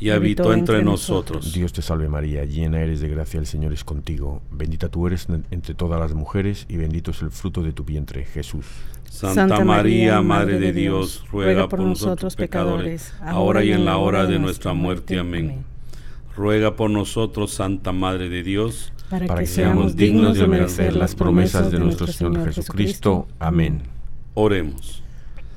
Y habitó entre nosotros. Dios te salve María, llena eres de gracia, el Señor es contigo. Bendita tú eres entre todas las mujeres, y bendito es el fruto de tu vientre, Jesús. Santa María, Madre de Dios, ruega por nosotros pecadores, ahora y en la hora de nuestra muerte. Amén. Ruega por nosotros, Santa Madre de Dios, para que seamos dignos de merecer las promesas de nuestro Señor Jesucristo. Amén. Oremos.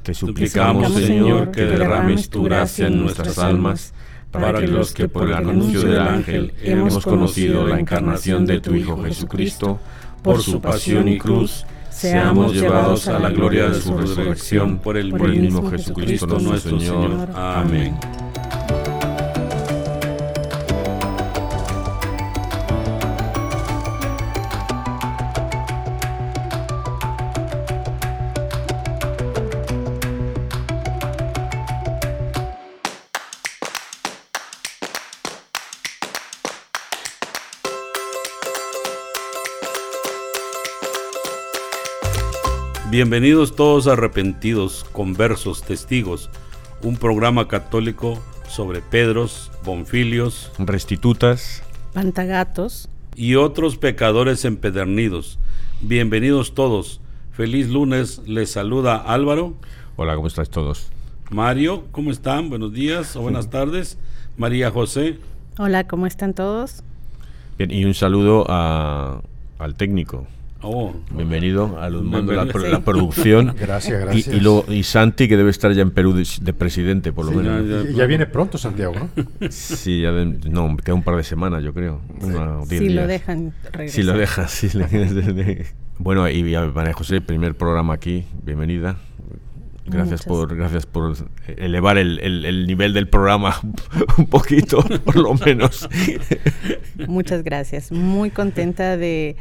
Te suplicamos, Señor, que derrames tu gracia en nuestras almas, para que los que por el anuncio del ángel hemos conocido la encarnación de tu Hijo Jesucristo, por su pasión y cruz, seamos llevados a la gloria de su resurrección por el, mismo Jesucristo nuestro Señor. Amén. Bienvenidos todos arrepentidos, conversos, testigos, un programa católico sobre Pedros, Bonfilios, Restitutas, Pantagatos y otros pecadores empedernidos. Bienvenidos todos. Feliz lunes, les saluda Álvaro. Hola, ¿cómo estáis todos? Mario, ¿cómo están? Buenos días o buenas tardes. María José. Hola, ¿cómo están todos? Bien, y un saludo al técnico, Oh, Bienvenido a los mandos de la, producción. gracias, gracias. Y, y, Santi, que debe estar ya en Perú de, presidente, por lo menos. Ya, viene pronto, Santiago, ¿no? Sí, ya no, queda un par de semanas, yo creo. si lo dejan regresar. Si lo dejan, sí. bueno, y María José, primer programa aquí, bienvenida. Gracias por, gracias por elevar el, el, nivel del programa un poquito, por lo menos. Muchas gracias. Muy contenta de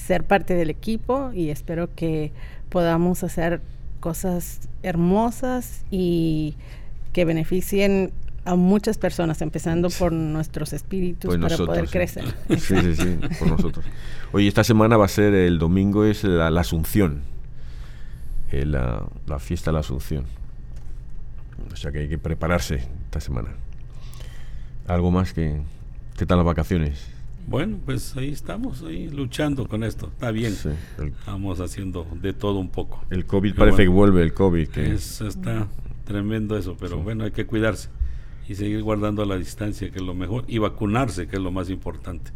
ser parte del equipo y espero que podamos hacer cosas hermosas y que beneficien a muchas personas, empezando por nuestros espíritus para poder crecer. Sí, sí, sí, por nosotros. Oye, esta semana va a ser, el domingo es la, Asunción, eh, la, la, fiesta de la Asunción. O sea que hay que prepararse esta semana. ¿Algo más que... ¿Qué tal las vacaciones? Bueno, pues ahí estamos, ahí luchando con esto. Está bien. Estamos haciendo de todo un poco. El COVID parece que vuelve, el COVID. Que... está tremendo eso, pero bueno, hay que cuidarse y seguir guardando la distancia, que es lo mejor, y vacunarse, que es lo más importante.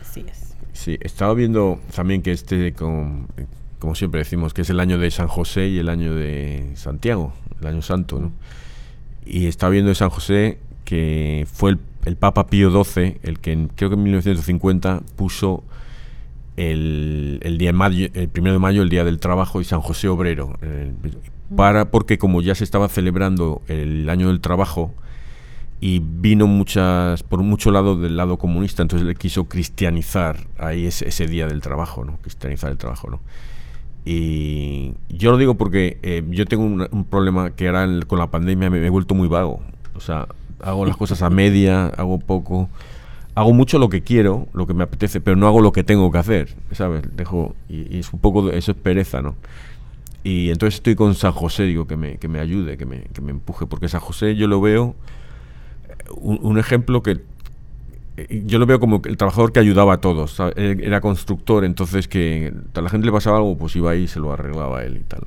Así es. Sí, estaba viendo también que este, como, como siempre decimos, que es el año de San José y el año de Santiago, el año santo, ¿no? Y estaba viendo de San José que fue el el Papa Pío XII, el que en, creo que en 1950 puso el, el día de mayo, el primero de mayo, el Día del Trabajo y San José Obrero, para porque como ya se estaba celebrando el año del trabajo y vino muchas por mucho lado del lado comunista, entonces le quiso cristianizar ahí ese, ese Día del Trabajo, ¿no? Cristianizar el trabajo, ¿no? Y yo lo digo porque eh, yo tengo un, problema que ahora con la pandemia me he vuelto muy vago. O sea, hago las cosas a media, hago poco. Hago mucho lo que quiero, lo que me apetece, pero no hago lo que tengo que hacer, ¿sabes? Dejo, y, es un poco, eso es pereza, ¿no? Y entonces estoy con San José, digo, que me, que me ayude, que me, que me empuje, porque San José yo lo veo eh, un, ejemplo que eh, yo lo veo como el trabajador que ayudaba a todos. Era constructor, entonces que a la gente le pasaba algo, pues iba ahí y se lo arreglaba él y tal.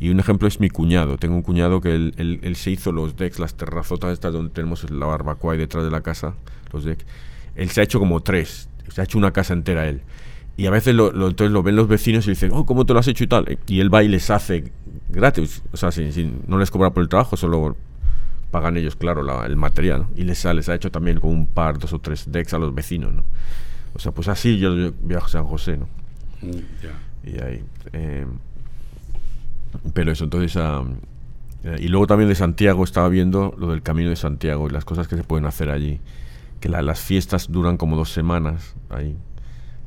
Y un ejemplo es mi cuñado. Tengo un cuñado que él, él, se hizo los decks, las terrazotas estas donde tenemos la barbacoa y detrás de la casa, los decks. Él se ha hecho como tres. Se ha hecho una casa entera él. y a veces lo, entonces lo ven los vecinos y dicen, oh, ¿cómo te lo has hecho y tal? Y él va y les hace gratis, o sea, sin, no les cobra por el trabajo, solo pagan ellos, claro, el material, y les, les ha hecho también con un par, dos o tres decks a los vecinos, ¿no? O sea, pues así yo, viajo a San José, ¿no? Mm, y ahí... Eh, pero eso, entonces... Ah, eh, y luego también de Santiago estaba viendo lo del Camino de Santiago y las cosas que se pueden hacer allí. Que las fiestas duran como dos semanas ahí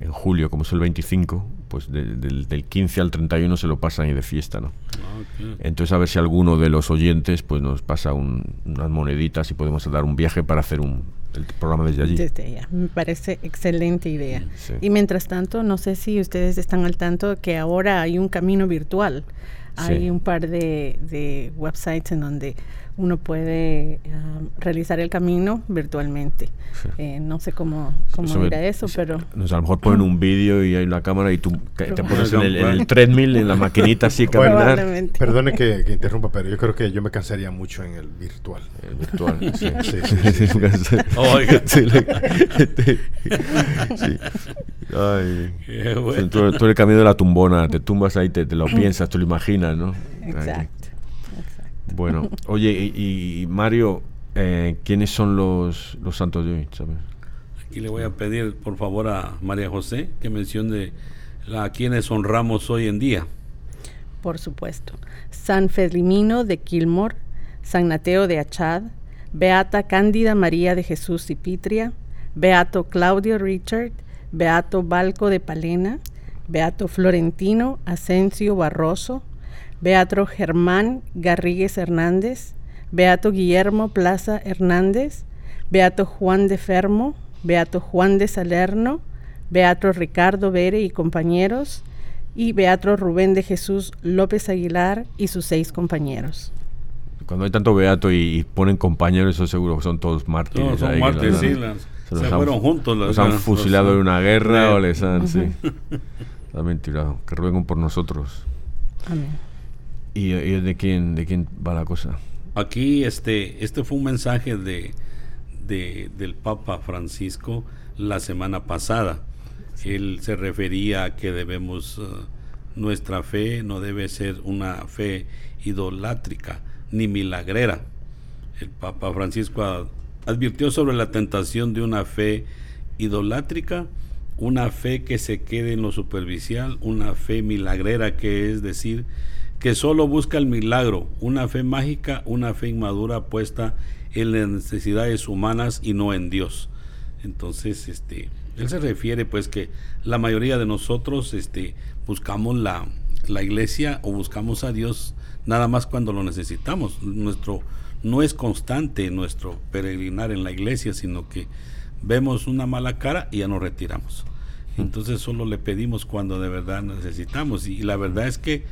en julio, como es el 25, pues del, 15 al 31 se lo pasan ahí de fiesta, ¿no? Ah, Entonces a ver si alguno de los oyentes pues nos pasa unas moneditas y podemos dar un viaje para hacer un el programa desde allí. Desde allá. Me parece excelente idea. Y mientras tanto, no sé si ustedes están al tanto que ahora hay un camino virtual. Hay un par de, de websites en donde uno puede um, realizar el camino virtualmente. Eh, no sé cómo, cómo irá eso, pero... a lo mejor ponen un vídeo y hay una cámara y tú te pones en el, en el, treadmill, en la maquinita así, caminar. Perdone que, interrumpa, pero yo creo que yo me cansaría mucho en el virtual. El virtual, sí. sí, sí, sí Oiga. sí. Ay. Bueno. Todo, el camino de la tumbona, te tumbas ahí, te, te lo piensas, te lo imaginas, ¿no? Exacto. Bueno, oye, y, Mario, eh, ¿quiénes son los, los santos de hoy? Aquí le voy a pedir, por favor, a María José que mencione a quienes honramos hoy en día. Por supuesto. San Felimino de Kilmore, San Nateo de Achad, Beata Cándida María de Jesús y Pitria, Beato Claudio Richard, Beato Balco de Palena, Beato Florentino Asensio Barroso, Beato Germán Garrigues Hernández, Beato Guillermo Plaza Hernández, Beato Juan de Fermo, Beato Juan de Salerno, Beato Ricardo Bere y compañeros, y Beato Rubén de Jesús López Aguilar y sus seis compañeros. Cuando hay tanto beato y, ponen compañeros, eso seguro que son todos mártires. son mártires, sí, se, fueron juntos. Los han fusilado en una guerra o les han, sí. Que rueguen por nosotros. Amén. ¿Y, de quién de quién va la cosa? Aquí este este fue un mensaje de, del Papa Francisco la semana pasada. Él se refería a que debemos uh, nuestra fe no debe ser una fe idolátrica ni milagrera. El Papa Francisco advirtió sobre la tentación de una fe idolátrica, una fe que se quede en lo superficial, una fe milagrera que es decir, que solo busca el milagro, una fe mágica, una fe inmadura puesta en las necesidades humanas y no en Dios. Entonces, este, él se refiere pues que la mayoría de nosotros este, buscamos la, la iglesia o buscamos a Dios nada más cuando lo necesitamos. Nuestro no es constante nuestro peregrinar en la iglesia, sino que vemos una mala cara y ya nos retiramos. Entonces solo le pedimos cuando de verdad necesitamos. Y, la verdad es que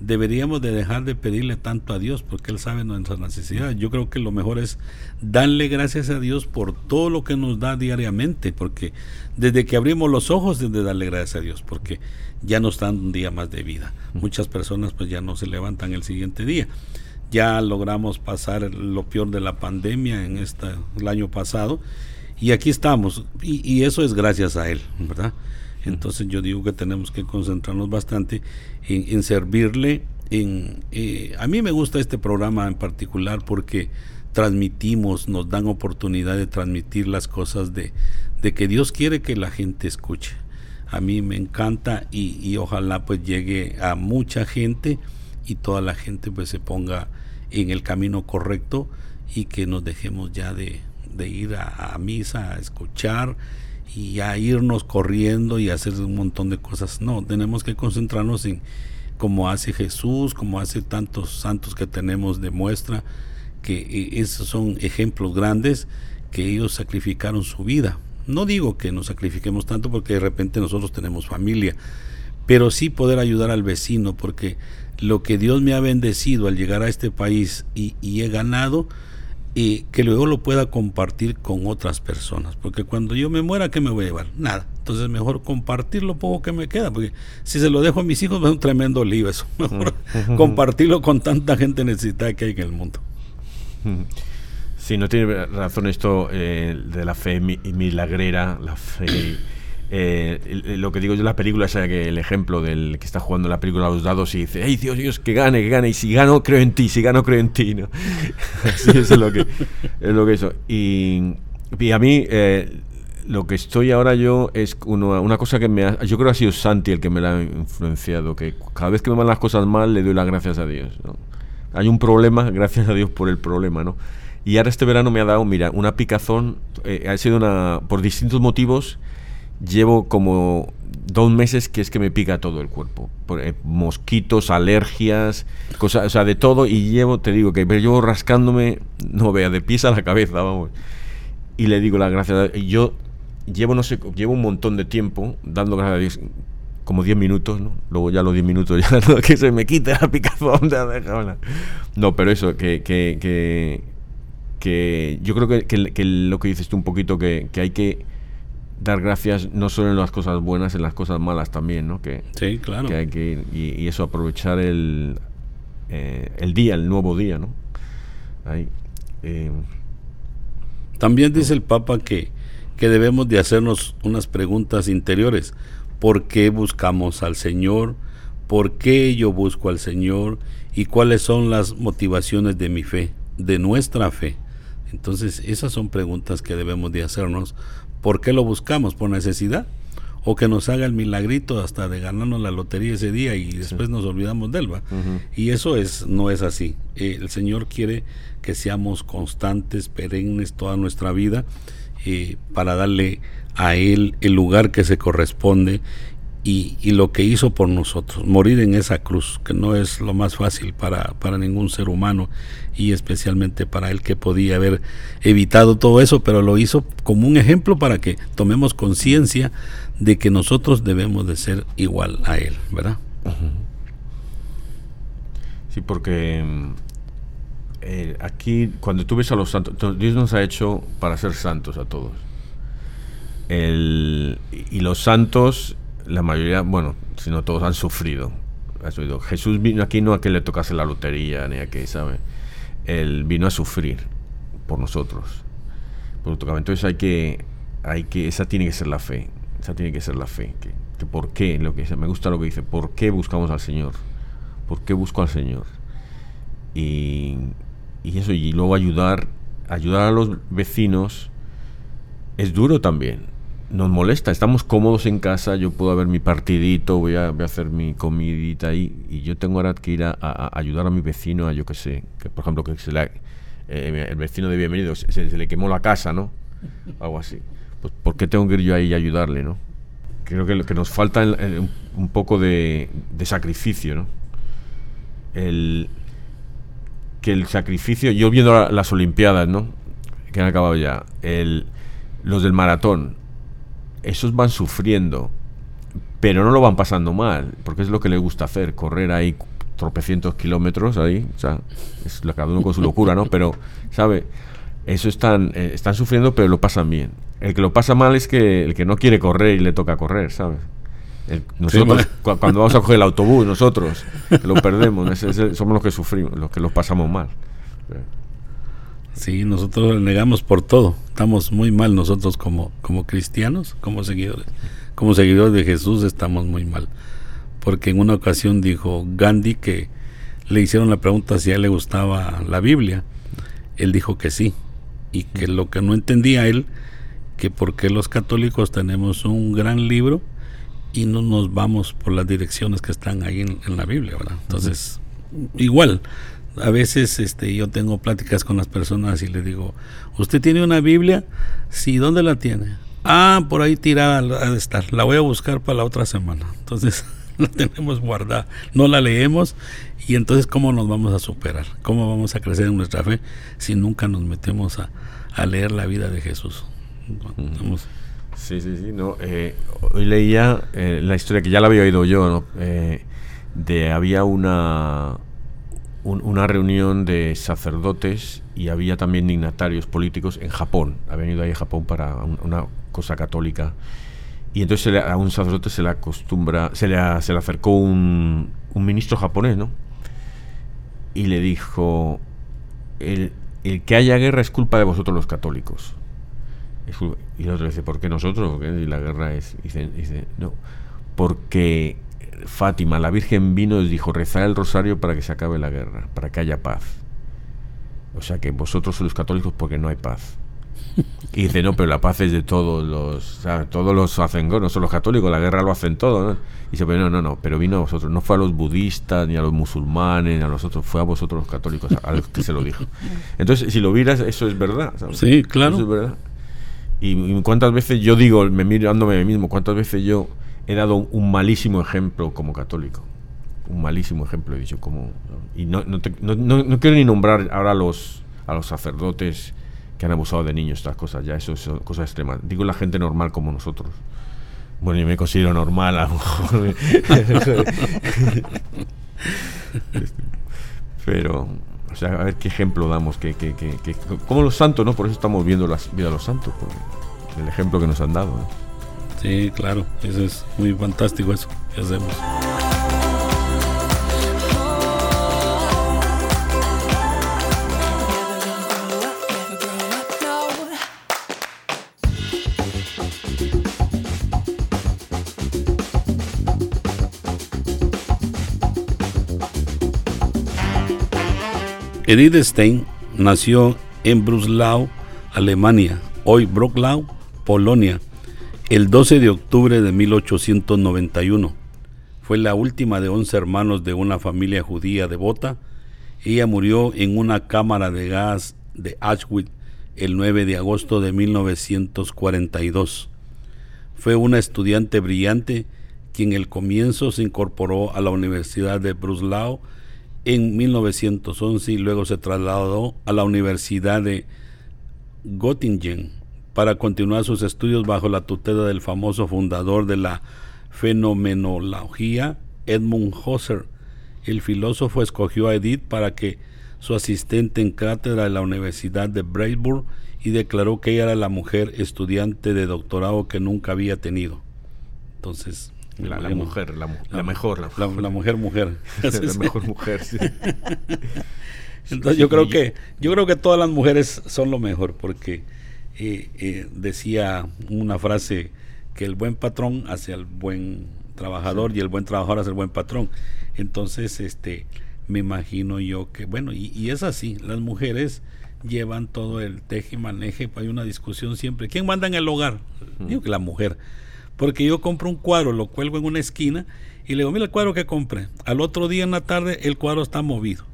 deberíamos de dejar de pedirle tanto a Dios porque Él sabe nuestras necesidades. Yo creo que lo mejor es darle gracias a Dios por todo lo que nos da diariamente, porque desde que abrimos los ojos de darle gracias a Dios, porque ya nos dan un día más de vida. Muchas personas pues ya no se levantan el siguiente día. Ya logramos pasar lo peor de la pandemia en esta, el año pasado y aquí estamos y, y eso es gracias a Él, ¿verdad? Entonces yo digo que tenemos que concentrarnos bastante en, servirle. Eh, a mí me gusta este programa en particular porque transmitimos, nos dan oportunidad de transmitir las cosas de, de que Dios quiere que la gente escuche. A mí me encanta y, ojalá pues llegue a mucha gente y toda la gente pues se ponga en el camino correcto y que nos dejemos ya de, ir a misa, a escuchar y a irnos corriendo y hacer un montón de cosas. No, tenemos que concentrarnos en como hace Jesús, como hace tantos santos que tenemos de muestra, que eh, esos son ejemplos grandes que ellos sacrificaron su vida. No digo que nos sacrifiquemos tanto porque de repente nosotros tenemos familia, pero sí poder ayudar al vecino, porque lo que Dios me ha bendecido al llegar a este país y, y he ganado, y que luego lo pueda compartir con otras personas. Porque cuando yo me muera, ¿qué me voy a llevar? Nada. Entonces mejor compartir lo poco que me queda, porque si se lo dejo a mis hijos es un tremendo lío eso. Mejor compartirlo con tanta gente necesitada que hay en el mundo. Sí, no tiene razón esto eh, de la fe milagrera, la fe eh, lo que digo yo en la película es el ejemplo del que está jugando la película a los dados y dice, ¡ay Dios, Dios, que gane, que gane! Y si gano, creo en ti, si gano, creo en ti, ¿no? Así es lo que, es lo que eso. Y, y a mí, eh, lo que estoy ahora yo es una cosa que me ha, yo creo que ha sido Santi el que me la ha influenciado, que cada vez que me van las cosas mal le doy las gracias a Dios. Hay un problema, gracias a Dios por el problema, ¿no? Y ahora este verano me ha dado, mira, una picazón, eh, ha sido una, por distintos motivos, llevo como dos meses que es que me pica todo el cuerpo. Eh, mosquitos, alergias, cosas, o sea, de todo. Y llevo, te digo, que llevo rascándome, no vea, de pies a la cabeza, vamos. Y le digo las gracias. Yo llevo, no sé, llevo un montón de tiempo dando gracias a Dios, como 10 minutos, ¿no? Luego ya los 10 minutos ya no, que se me quite la picazón. No, pero eso, que, que, que, que yo creo que, que, lo que dices tú un poquito, que, que hay que dar gracias no solo en las cosas buenas, en las cosas malas también, ¿no? Que, sí, claro. Que hay que y, eso aprovechar el, eh, el día, el nuevo día, ¿no? Ahí, eh, también dice el Papa que, que debemos de hacernos unas preguntas interiores. ¿Por qué buscamos al Señor? ¿Por qué yo busco al Señor? ¿Y cuáles son las motivaciones de mi fe, de nuestra fe? Entonces, esas son preguntas que debemos de hacernos ¿Por qué lo buscamos? ¿Por necesidad? O que nos haga el milagrito hasta de ganarnos la lotería ese día y después nos olvidamos de él. Y eso es, no es así. Eh, el Señor quiere que seamos constantes, perennes toda nuestra vida eh, para darle a Él el lugar que se corresponde y, lo que hizo por nosotros, morir en esa cruz, que no es lo más fácil para, para ningún ser humano y especialmente para él que podía haber evitado todo eso, pero lo hizo como un ejemplo para que tomemos conciencia de que nosotros debemos de ser igual a él, ¿verdad? Sí, porque eh, aquí cuando tú ves a los santos, Dios nos ha hecho para ser santos a todos. El, y los santos la mayoría, bueno, si no todos han sufrido. Jesús vino aquí no a que le tocase la lotería, ni a que, ¿sabe? Él vino a sufrir por nosotros. Por Entonces hay que, hay que, esa tiene que ser la fe. Esa tiene que ser la fe. Que, por qué, lo que me gusta lo que dice, ¿por qué buscamos al Señor? ¿Por qué busco al Señor? Y, y eso, y luego ayudar, ayudar a los vecinos es duro también nos molesta, estamos cómodos en casa, yo puedo ver mi partidito, voy a, hacer mi comidita ahí y yo tengo ahora que ir a, ayudar a mi vecino a yo que sé, que por ejemplo que se eh, el vecino de bienvenido se, le quemó la casa, ¿no? Algo así. Pues ¿por qué tengo que ir yo ahí y ayudarle, no? Creo que, que nos falta un poco de, sacrificio, ¿no? El, que el sacrificio, yo viendo las Olimpiadas, ¿no? Que han acabado ya, el, los del maratón, esos van sufriendo, pero no lo van pasando mal, porque es lo que les gusta hacer, correr ahí tropecientos kilómetros ahí, o sea, es cada uno con su locura, ¿no? Pero, ¿sabe? Eso están, eh, están sufriendo, pero lo pasan bien. El que lo pasa mal es que el que no quiere correr y le toca correr, ¿sabes? nosotros, cuando vamos a coger el autobús, nosotros, lo perdemos, somos los que sufrimos, los que lo pasamos mal. Sí, nosotros negamos por todo. Estamos muy mal nosotros como, como cristianos, como seguidores. Como seguidores de Jesús estamos muy mal. Porque en una ocasión dijo Gandhi que le hicieron la pregunta si a él le gustaba la Biblia. Él dijo que sí. Y que lo que no entendía él, que porque los católicos tenemos un gran libro y no nos vamos por las direcciones que están ahí en, la Biblia, ¿verdad? Entonces, igual, a veces este, yo tengo pláticas con las personas y les digo, ¿usted tiene una Biblia? Sí, ¿dónde la tiene? Ah, por ahí tirada ha de estar. La voy a buscar para la otra semana. Entonces la tenemos guardada. No la leemos y entonces ¿cómo nos vamos a superar? ¿Cómo vamos a crecer en nuestra fe si nunca nos metemos a, leer la vida de Jesús? Sí, sí, sí. No, eh, hoy leía eh, la historia que ya la había oído yo, eh, de había una una reunión de sacerdotes y había también dignatarios políticos en Japón. Ha venido ahí a Japón para una cosa católica. Y entonces a un sacerdote se le acostumbra, se le, se le acercó un, un, ministro japonés, ¿no? Y le dijo, el, el, que haya guerra es culpa de vosotros los católicos. Y el otro dice, ¿por qué nosotros? Porque la guerra es... Dice, no, porque Fátima, la Virgen vino y dijo, rezar el rosario para que se acabe la guerra, para que haya paz. O sea que vosotros sois los católicos porque no hay paz. Y dice, no, pero la paz es de todos los... O sea, todos los hacen, no son los católicos, la guerra lo hacen todo, ¿no? Y dice, pero no, no, no, pero vino a vosotros, no fue a los budistas, ni a los musulmanes, ni a los otros, fue a vosotros los católicos, a los que se lo dijo. Entonces, si lo vieras, eso es verdad. Sí, claro. Eso es verdad. Y, cuántas veces yo digo, me mirándome a mí mismo, cuántas veces yo he dado un, malísimo ejemplo como católico. Un malísimo ejemplo, he dicho, como... Y no, no, no, quiero ni nombrar ahora a los, a los sacerdotes que han abusado de niños, estas cosas, ya eso son cosas extremas. Digo la gente normal como nosotros. Bueno, yo me considero normal, a lo mejor. Pero, o sea, a ver qué ejemplo damos, que, que, que, que como los santos, ¿no? Por eso estamos viendo la vida de los santos, el ejemplo que nos han dado. Sí, claro, eso es muy fantástico eso que hacemos. Edith Stein nació en Breslau, Alemania, hoy Brocklau, Polonia, el 12 de octubre de 1891. Fue la última de 11 hermanos de una familia judía devota. Ella murió en una cámara de gas de Auschwitz el 9 de agosto de 1942. Fue una estudiante brillante quien en el comienzo se incorporó a la Universidad de Breslau en 1911 y luego se trasladó a la Universidad de Göttingen para continuar sus estudios bajo la tutela del famoso fundador de la fenomenología, Edmund Husserl. El filósofo escogió a Edith para que su asistente en cátedra de la Universidad de Breisburg y declaró que ella era la mujer estudiante de doctorado que nunca había tenido. Entonces, la, mujer, la, mejor. La, mujer, mujer. la mejor mujer, Entonces yo creo que yo creo que todas las mujeres son lo mejor porque eh, eh, decía una frase que el buen patrón hace al buen trabajador y el buen trabajador hace al buen patrón. Entonces, este, me imagino yo que, bueno, y, es así, las mujeres llevan todo el teje y maneje, hay una discusión siempre. ¿Quién manda en el hogar? Digo que la mujer porque yo compro un cuadro, lo cuelgo en una esquina y le digo, mira el cuadro que compré. Al otro día en la tarde el cuadro está movido.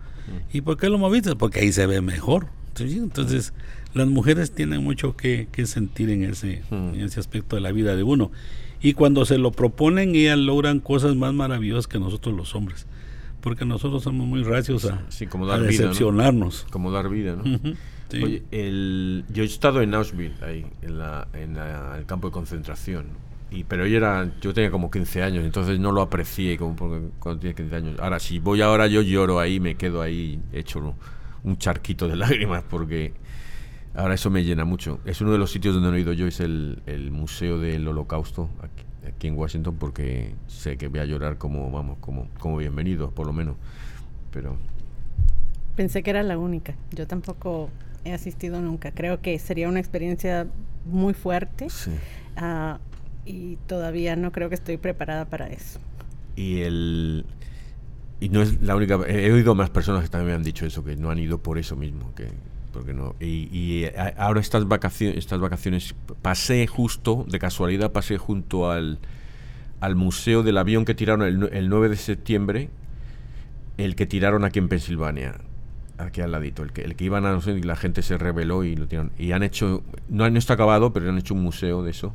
¿Y por qué lo moviste? Porque ahí se ve mejor. Entonces, las mujeres tienen mucho que, sentir en ese, en ese aspecto de la vida de uno. Y cuando se lo proponen, ellas logran cosas más maravillosas que nosotros los hombres. Porque nosotros somos muy racios a, decepcionarnos. Como dar vida, ¿no? Oye, el, yo he estado en Auschwitz, ahí, en, la, en el campo de concentración pero yo era yo tenía como 15 años entonces no lo aprecié como porque cuando tiene 15 años ahora si voy ahora yo lloro ahí me quedo ahí hecho un charquito de lágrimas porque ahora eso me llena mucho es uno de los sitios donde he ido yo es el, el museo del holocausto aquí, aquí, en Washington porque sé que voy a llorar como vamos como como bienvenido por lo menos pero pensé que era la única yo tampoco he asistido nunca creo que sería una experiencia muy fuerte sí. Uh, y todavía no creo que estoy preparada para eso. Y el y no es la única he oído más personas que también me han dicho eso que no han ido por eso mismo que porque no y, y ahora estas vacaciones estas vacaciones pasé justo de casualidad pasé junto al al museo del avión que tiraron el, el 9 de septiembre el que tiraron aquí en Pensilvania aquí al ladito el que el que iban a no sé y la gente se rebeló y lo tiraron y han hecho no, no está acabado pero han hecho un museo de eso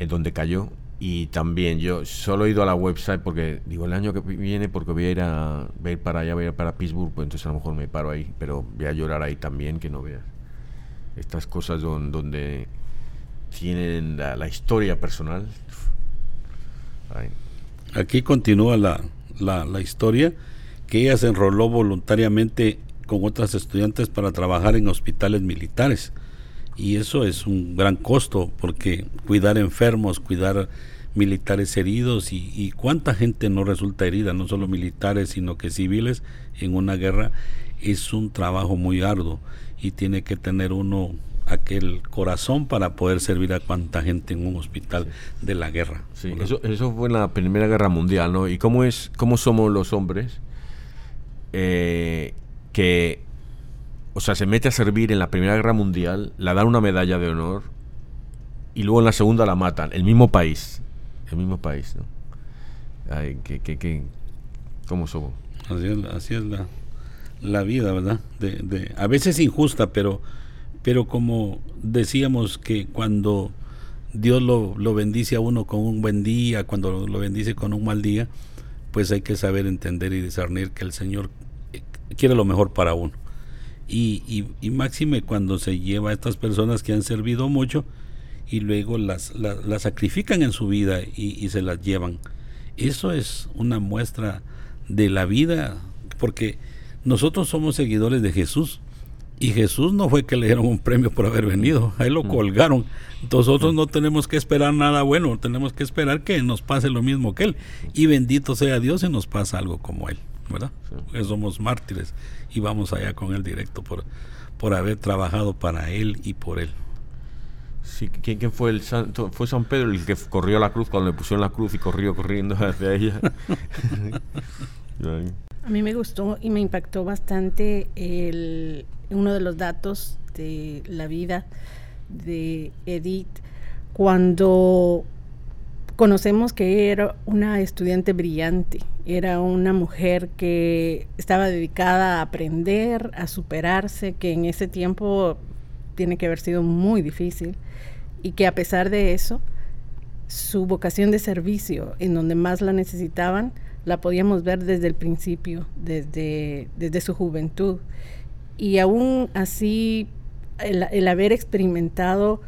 en donde cayó. Y también yo solo he ido a la website porque digo el año que viene porque voy a ir, a, para allá, voy a ir para Pittsburgh, pues entonces a lo mejor me paro ahí, pero voy a llorar ahí también, que no veas. Estas cosas donde tienen la, historia personal. Aquí continúa la, la, la historia, que ella se enroló voluntariamente con otras estudiantes para trabajar en hospitales militares y eso es un gran costo porque cuidar enfermos, cuidar militares heridos y, cuánta gente no resulta herida, no solo militares, sino que civiles en una guerra, es un trabajo muy arduo y tiene que tener uno aquel corazón para poder servir a cuanta gente en un hospital de la guerra. Sí, eso, eso fue en la Primera Guerra Mundial, ¿no? ¿Y cómo, es, cómo somos los hombres eh, que, o sea, se mete a servir en la Primera Guerra Mundial, la dan una medalla de honor y luego en la segunda la matan, el mismo país, el mismo país, ¿no? ¿Cómo somos? Así es, así es la, vida, ¿verdad? A veces injusta, pero pero como decíamos que cuando Dios lo, lo, bendice a uno con un buen día, cuando lo bendice con un mal día, pues hay que saber entender y discernir que el Señor eh, quiere lo mejor para uno. Y, y, y máxime cuando se lleva a estas personas que han servido mucho y luego las, las, las sacrifican en su vida y, y se las llevan. Eso es una muestra de la vida, porque nosotros somos seguidores de Jesús y Jesús no fue que le dieron un premio por haber venido, ahí lo colgaron. Nosotros no tenemos que esperar nada bueno, tenemos que esperar que nos pase lo mismo que Él. Y bendito sea Dios si nos pasa algo como Él, ¿verdad? Porque somos mártires y vamos allá con Él directo por, por haber trabajado para Él y por Él. Sí, ¿quién, quién fue el santo? Fue San Pedro el que corrió a la cruz cuando le pusieron la cruz y corrió corriendo hacia ella. A mí me gustó y me impactó bastante el, uno de los datos de la vida de Edith cuando conocemos que era una estudiante brillante, era una mujer que estaba dedicada a aprender, a superarse, que en ese tiempo tiene que haber sido muy difícil y que a pesar de eso, su vocación de servicio en donde más la necesitaban, la podíamos ver desde el principio, desde, desde su juventud. Y aún así, el, el, haber experimentado,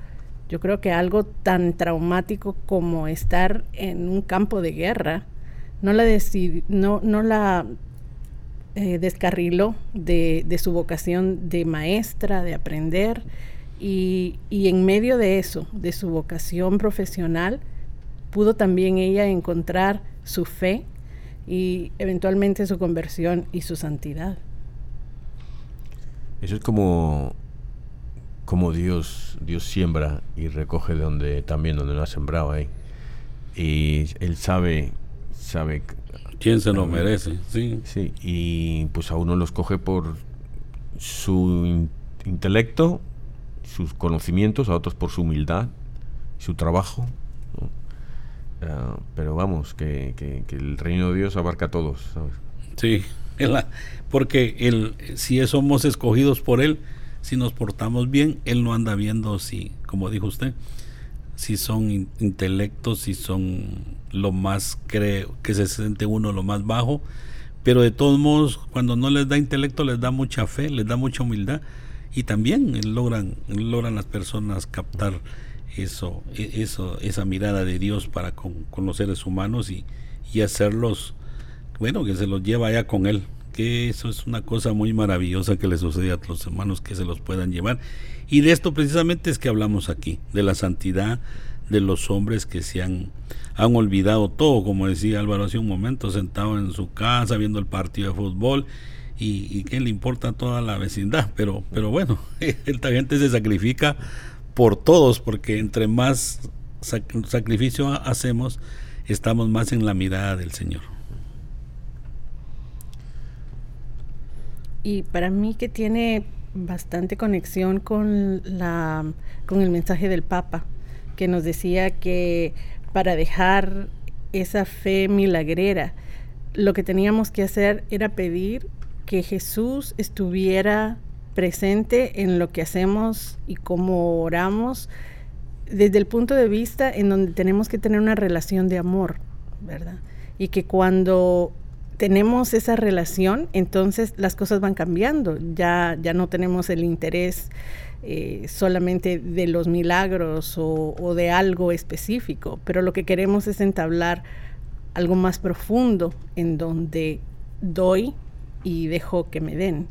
yo creo que algo tan traumático como estar en un campo de guerra, no la, no, no la eh, descarriló de, su vocación de maestra, de aprender. Y en medio de eso, de su vocación profesional, pudo también ella encontrar su fe y eventualmente su conversión y su santidad. Eso es como como Dios Dios siembra y recoge de donde también donde no ha sembrado ahí. Y él sabe sabe quién se lo merece, sí. Sí, y pues a uno los coge por su in intelecto, sus conocimientos, a otros por su humildad, su trabajo, Uh, pero vamos, que, que, que, el reino de Dios abarca a todos. ¿sabes? Sí, porque él, si somos escogidos por Él, si nos portamos bien, Él no anda viendo si, como dijo usted, si son in intelectos, si son lo más creo que se siente uno lo más bajo, pero de todos modos, cuando no les da intelecto, les da mucha fe, les da mucha humildad y también logran, logran las personas captar eso, e, eso, esa mirada de Dios para con, con los seres humanos y, y, hacerlos, bueno, que se los lleva allá con Él. Que eso es una cosa muy maravillosa que le sucede a los hermanos que se los puedan llevar. Y de esto precisamente es que hablamos aquí, de la santidad de los hombres que se han, han olvidado todo, como decía Álvaro hace un momento, sentado en su casa viendo el partido de fútbol y, y que le importa toda la vecindad. Pero, pero bueno, esta gente se sacrifica por todos, porque entre más sac sacrificio hacemos, estamos más en la mirada del Señor. Y para mí que tiene bastante conexión con la con el mensaje del Papa, que nos decía que para dejar esa fe milagrera, lo que teníamos que hacer era pedir que Jesús estuviera presente en lo que hacemos y cómo oramos, desde el punto de vista en donde tenemos que tener una relación de amor, ¿verdad? Y que cuando tenemos esa relación, entonces las cosas van cambiando, ya, ya no tenemos el interés eh, solamente de los milagros o, o de algo específico, pero lo que queremos es entablar algo más profundo en donde doy y dejo que me den.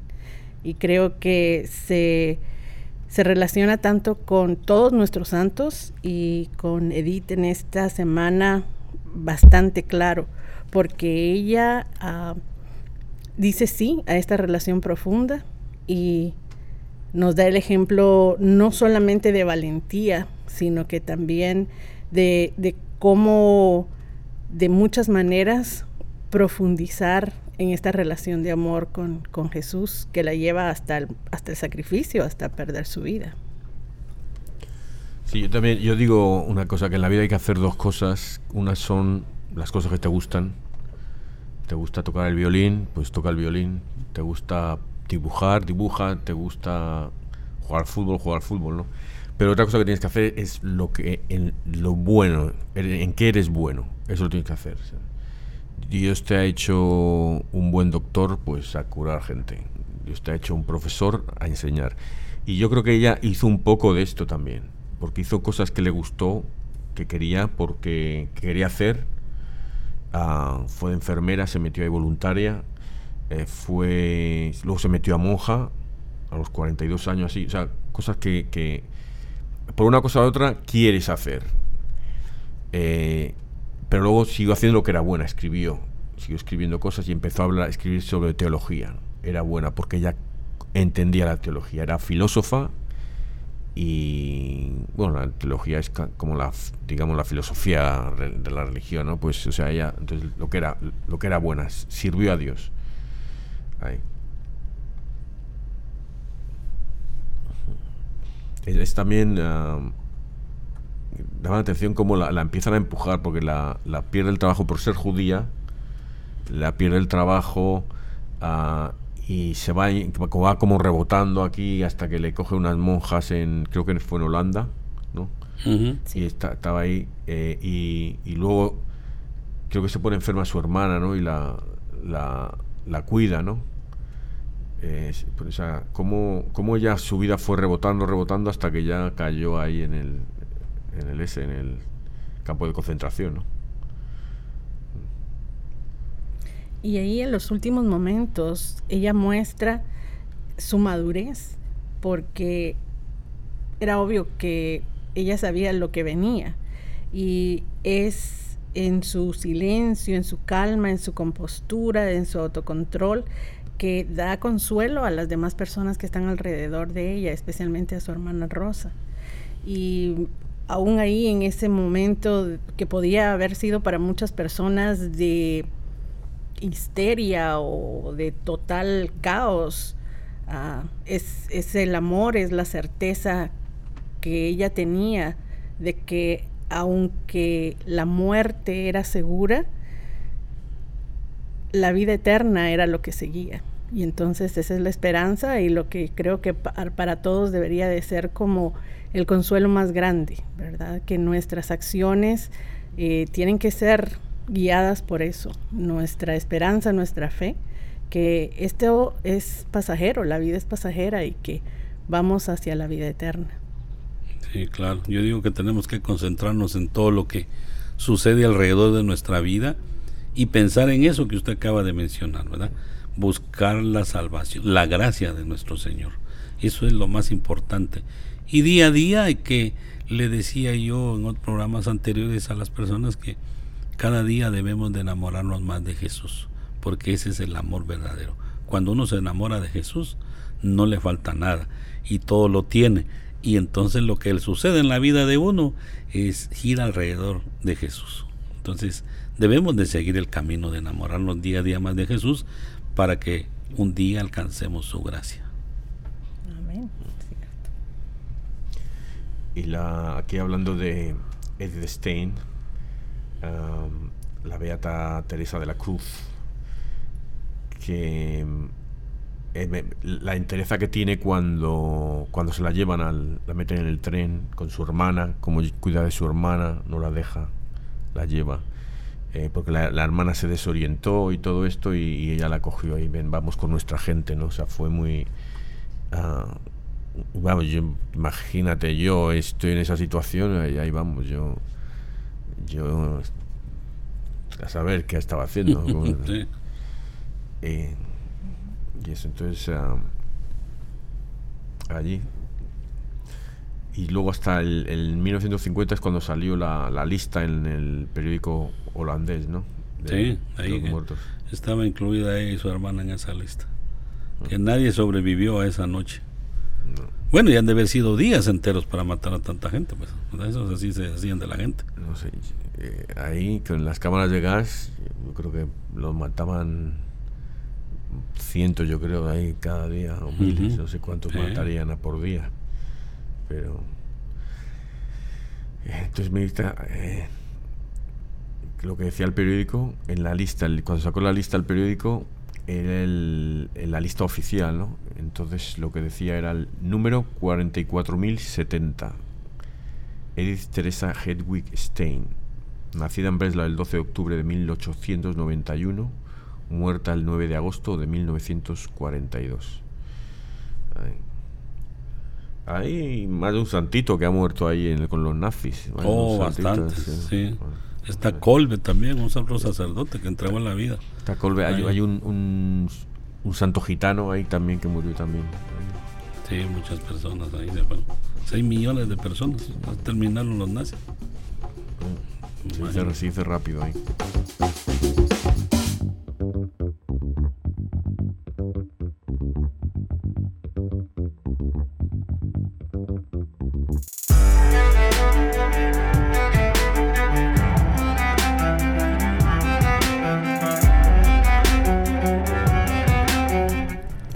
Y creo que se, se relaciona tanto con todos nuestros santos y con Edith en esta semana bastante claro, porque ella uh, dice sí a esta relación profunda y nos da el ejemplo no solamente de valentía, sino que también de, de cómo de muchas maneras profundizar en esta relación de amor con, con Jesús que la lleva hasta el, hasta el sacrificio, hasta perder su vida. Sí, yo también, yo digo una cosa, que en la vida hay que hacer dos cosas. Una son las cosas que te gustan. Te gusta tocar el violín, pues toca el violín. Te gusta dibujar, dibuja. Te gusta jugar fútbol, jugar fútbol, ¿no? Pero otra cosa que tienes que hacer es lo que lo bueno, en qué eres bueno. Eso lo tienes que hacer. Dios te ha hecho un buen doctor, pues a curar gente. Dios te ha hecho un profesor a enseñar. Y yo creo que ella hizo un poco de esto también, porque hizo cosas que le gustó, que quería, porque quería hacer. Ah, fue enfermera, se metió ahí voluntaria, eh, fue luego se metió a monja a los 42 años así, o sea, cosas que, que por una cosa u otra quieres hacer. Eh, pero luego siguió haciendo lo que era buena, escribió, siguió escribiendo cosas y empezó a hablar, a escribir sobre teología. Era buena porque ella entendía la teología, era filósofa y bueno, la teología es como la digamos la filosofía de la religión, ¿no? Pues o sea, ella entonces lo que era lo que era buena, sirvió a Dios. Es, también daba la atención cómo la, empiezan a empujar porque la, pierde el trabajo por ser judía, la pierde el trabajo uh, y se va, va como rebotando aquí hasta que le coge unas monjas en, creo que fue en Holanda, ¿no? Y estaba ahí eh, y, y, luego creo que se pone enferma su hermana, ¿no? Y la, la, la cuida, ¿no? Eh, o sea, cómo, cómo ya su vida fue rebotando, rebotando hasta que ya cayó ahí en el, en el S, en el campo de concentración, ¿no? Y ahí en los últimos momentos ella muestra su madurez, porque era obvio que ella sabía lo que venía. Y es en su silencio, en su calma, en su compostura, en su autocontrol, que da consuelo a las demás personas que están alrededor de ella, especialmente a su hermana Rosa. Y aún ahí en ese momento que podía haber sido para muchas personas de histeria o de total caos, ah, es, es el amor, es la certeza que ella tenía de que aunque la muerte era segura, la vida eterna era lo que seguía. Y entonces esa es la esperanza y lo que creo que para todos debería de ser como el consuelo más grande, ¿verdad? Que nuestras acciones eh, tienen que ser guiadas por eso, nuestra esperanza, nuestra fe, que esto es pasajero, la vida es pasajera y que vamos hacia la vida eterna. Sí, claro. Yo digo que tenemos que concentrarnos en todo lo que sucede alrededor de nuestra vida y pensar en eso que usted acaba de mencionar, ¿verdad? Buscar la salvación, la gracia de nuestro Señor. Eso es lo más importante. Y día a día que, le decía yo en otros programas anteriores a las personas que cada día debemos de enamorarnos más de Jesús, porque ese es el amor verdadero. Cuando uno se enamora de Jesús, no le falta nada y todo lo tiene. Y entonces lo que sucede en la vida de uno es ir alrededor de Jesús. Entonces debemos de seguir el camino de enamorarnos día a día más de Jesús para que un día alcancemos su gracia. Y la, aquí hablando de Edith Stein, la beata Teresa de la Cruz, que eh, la interesa que tiene cuando, cuando se la llevan, al, la meten en el tren con su hermana, como cuida de su hermana, no la deja, la lleva. Eh, porque la, hermana se desorientó y todo esto y, ella la cogió y ven, vamos con nuestra gente, ¿no? O sea, fue muy... Ah, vamos, yo, imagínate, yo estoy en esa situación y ahí vamos, yo, yo, a saber qué estaba haciendo. Eh, y eso, entonces, ah, allí. Y luego hasta el, 1950 es cuando salió la, la, lista en el periódico holandés, ¿no? sí, ahí estaba incluida ella y su hermana en esa lista. Que nadie sobrevivió a esa noche Bueno, y han de haber sido días enteros para matar a tanta gente, pues. Eso así se hacían de la gente. No sé, eh, ahí con las cámaras de gas, yo creo que los mataban cientos, yo creo, ahí cada día, o miles, no sé cuántos matarían a por día. Pero. Entonces, ministra, eh, lo que decía el periódico, en la lista, cuando sacó la lista el periódico, era el, la lista oficial, ¿no? Entonces lo que decía era el número 44.070. Edith Teresa Hedwig Stein, nacida en Breslau el 12 de octubre de 1891, muerta el 9 de agosto de 1942. Hay más de un santito que ha muerto ahí con los nazis. Oh, bastante, sí. Está Colbe también, un santo sacerdote que entregó en la vida. Está Colbe, hay, un, un, santo gitano ahí también que murió también. Sí, muchas personas ahí. 6 millones de personas. Terminaron los nazis. se recibe rápido ahí.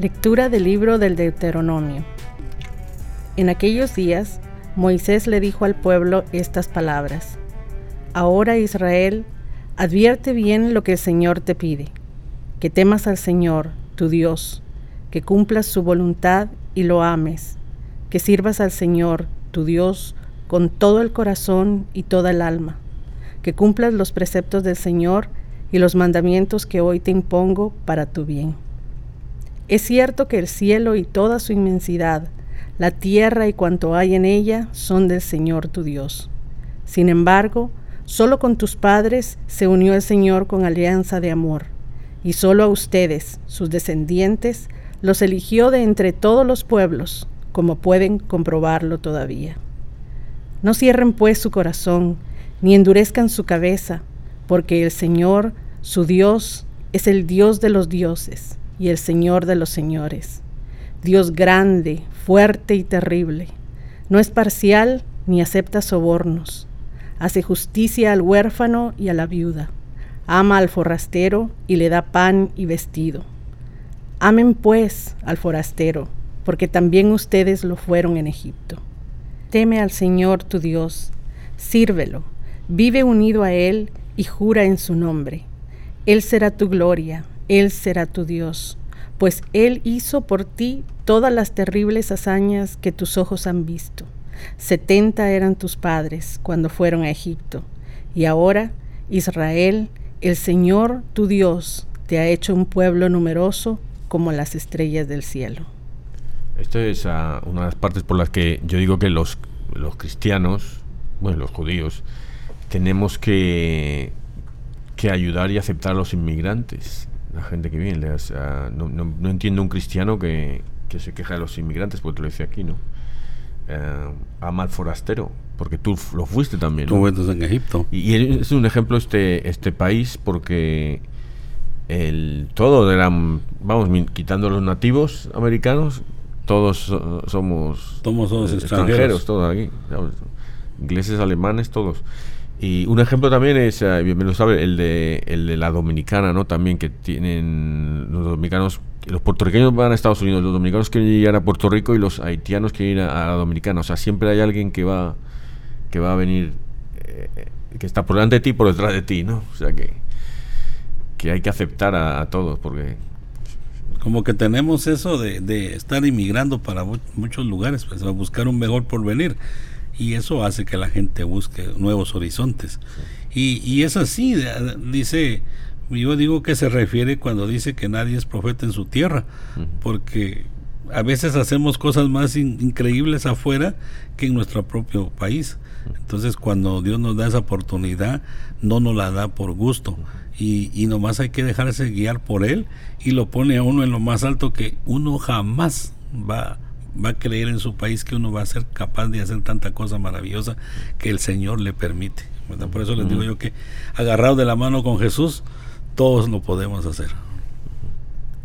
Lectura del libro del Deuteronomio. En aquellos días, Moisés le dijo al pueblo estas palabras. Ahora Israel, advierte bien lo que el Señor te pide, que temas al Señor, tu Dios, que cumplas su voluntad y lo ames, que sirvas al Señor, tu Dios, con todo el corazón y toda el alma, que cumplas los preceptos del Señor y los mandamientos que hoy te impongo para tu bien es cierto que el cielo y toda su inmensidad, la tierra y cuanto hay en ella son del Señor tu Dios. Sin embargo, solo con tus padres se unió el Señor con alianza de amor, y solo a ustedes, sus descendientes, los eligió de entre todos los pueblos, como pueden comprobarlo todavía. No cierren pues su corazón, ni endurezcan su cabeza, porque el Señor, su Dios, es el Dios de los dioses y el Señor de los señores. Dios grande, fuerte y terrible. No es parcial ni acepta sobornos. Hace justicia al huérfano y a la viuda. Ama al forastero y le da pan y vestido. Amen pues al forastero, porque también ustedes lo fueron en Egipto. Teme al Señor tu Dios, sírvelo, vive unido a Él y jura en su nombre. Él será tu gloria, él será tu Dios, pues Él hizo por ti todas las terribles hazañas que tus ojos han visto. Setenta eran tus padres cuando fueron a Egipto, y ahora, Israel, el Señor tu Dios, te ha hecho un pueblo numeroso como las estrellas del cielo. Esto es ah, una de las partes por las que yo digo que los, los cristianos, bueno, los judíos, tenemos que, que ayudar y aceptar a los inmigrantes la gente que viene. no, no, entiendo un cristiano que, se queja de los inmigrantes, porque te lo decía aquí, ¿no? Eh, ama al forastero, porque tú lo fuiste también. Tú en Egipto. Y, es un ejemplo este, este país porque el, todo eran, vamos, quitando los nativos americanos, todos somos, somos extranjeros. todos aquí. Ingleses, alemanes, todos. Y un ejemplo también es, eh, bien lo sabe, el de, el de la dominicana, ¿no? También que tienen los dominicanos, los puertorriqueños van a Estados Unidos, los dominicanos quieren llegar a Puerto Rico y los haitianos quieren ir a, la dominicana. O sea, siempre hay alguien que va, que va a venir, eh, que está por delante de ti y por detrás de ti, ¿no? O sea que, que hay que aceptar a, todos porque... Como que tenemos eso de, de estar inmigrando para muchos lugares, pues a buscar un mejor porvenir y eso hace que la gente busque nuevos horizontes. Y, y es así, dice, yo digo que se refiere cuando dice que nadie es profeta en su tierra, porque a veces hacemos cosas más increíbles afuera que en nuestro propio país. Entonces cuando Dios nos da esa oportunidad, no nos la da por gusto. Y, y nomás hay que dejarse guiar por Él y lo pone a uno en lo más alto que uno jamás va va a creer en su país que uno va a ser capaz de hacer tanta cosa maravillosa que el Señor le permite. Por eso les digo yo que agarrado de la mano con Jesús, todos lo podemos hacer.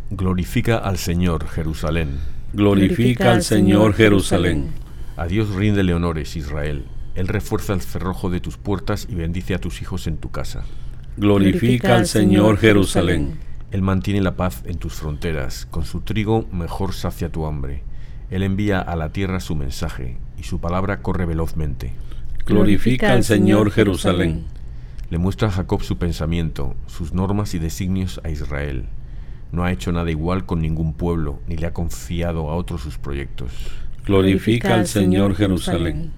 Glorifica al Señor, Jerusalén. Glorifica al Señor Jerusalén. A Dios rinde honores, Israel. Él refuerza el cerrojo de tus puertas y bendice a tus hijos en tu casa. Glorifica al Señor Jerusalén. Él mantiene la paz en tus fronteras. Con su trigo mejor sacia tu hambre. Él envía a la tierra su mensaje y su palabra corre velozmente. Glorifica al Señor Jerusalén. Le muestra a Jacob su pensamiento, sus normas y designios a Israel. No ha hecho nada igual con ningún pueblo, ni le ha confiado a otros sus proyectos. Glorifica al Señor Jerusalén.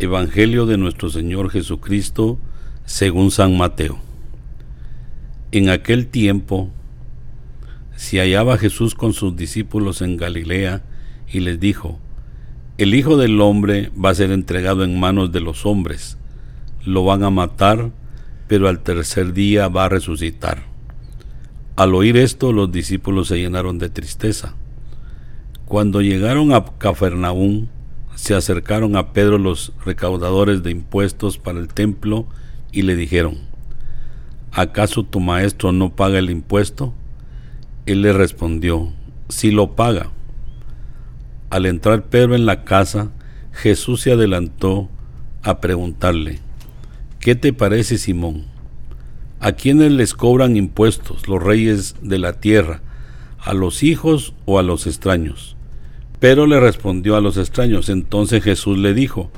Evangelio de nuestro Señor Jesucristo según San Mateo. En aquel tiempo se hallaba Jesús con sus discípulos en Galilea y les dijo, El Hijo del Hombre va a ser entregado en manos de los hombres, lo van a matar, pero al tercer día va a resucitar. Al oír esto los discípulos se llenaron de tristeza. Cuando llegaron a Cafarnaúm, se acercaron a Pedro los recaudadores de impuestos para el templo y le dijeron, ¿acaso tu maestro no paga el impuesto? Él le respondió, sí lo paga. Al entrar Pedro en la casa, Jesús se adelantó a preguntarle, ¿qué te parece Simón? ¿A quiénes les cobran impuestos los reyes de la tierra? ¿A los hijos o a los extraños? Pero le respondió a los extraños. Entonces Jesús le dijo,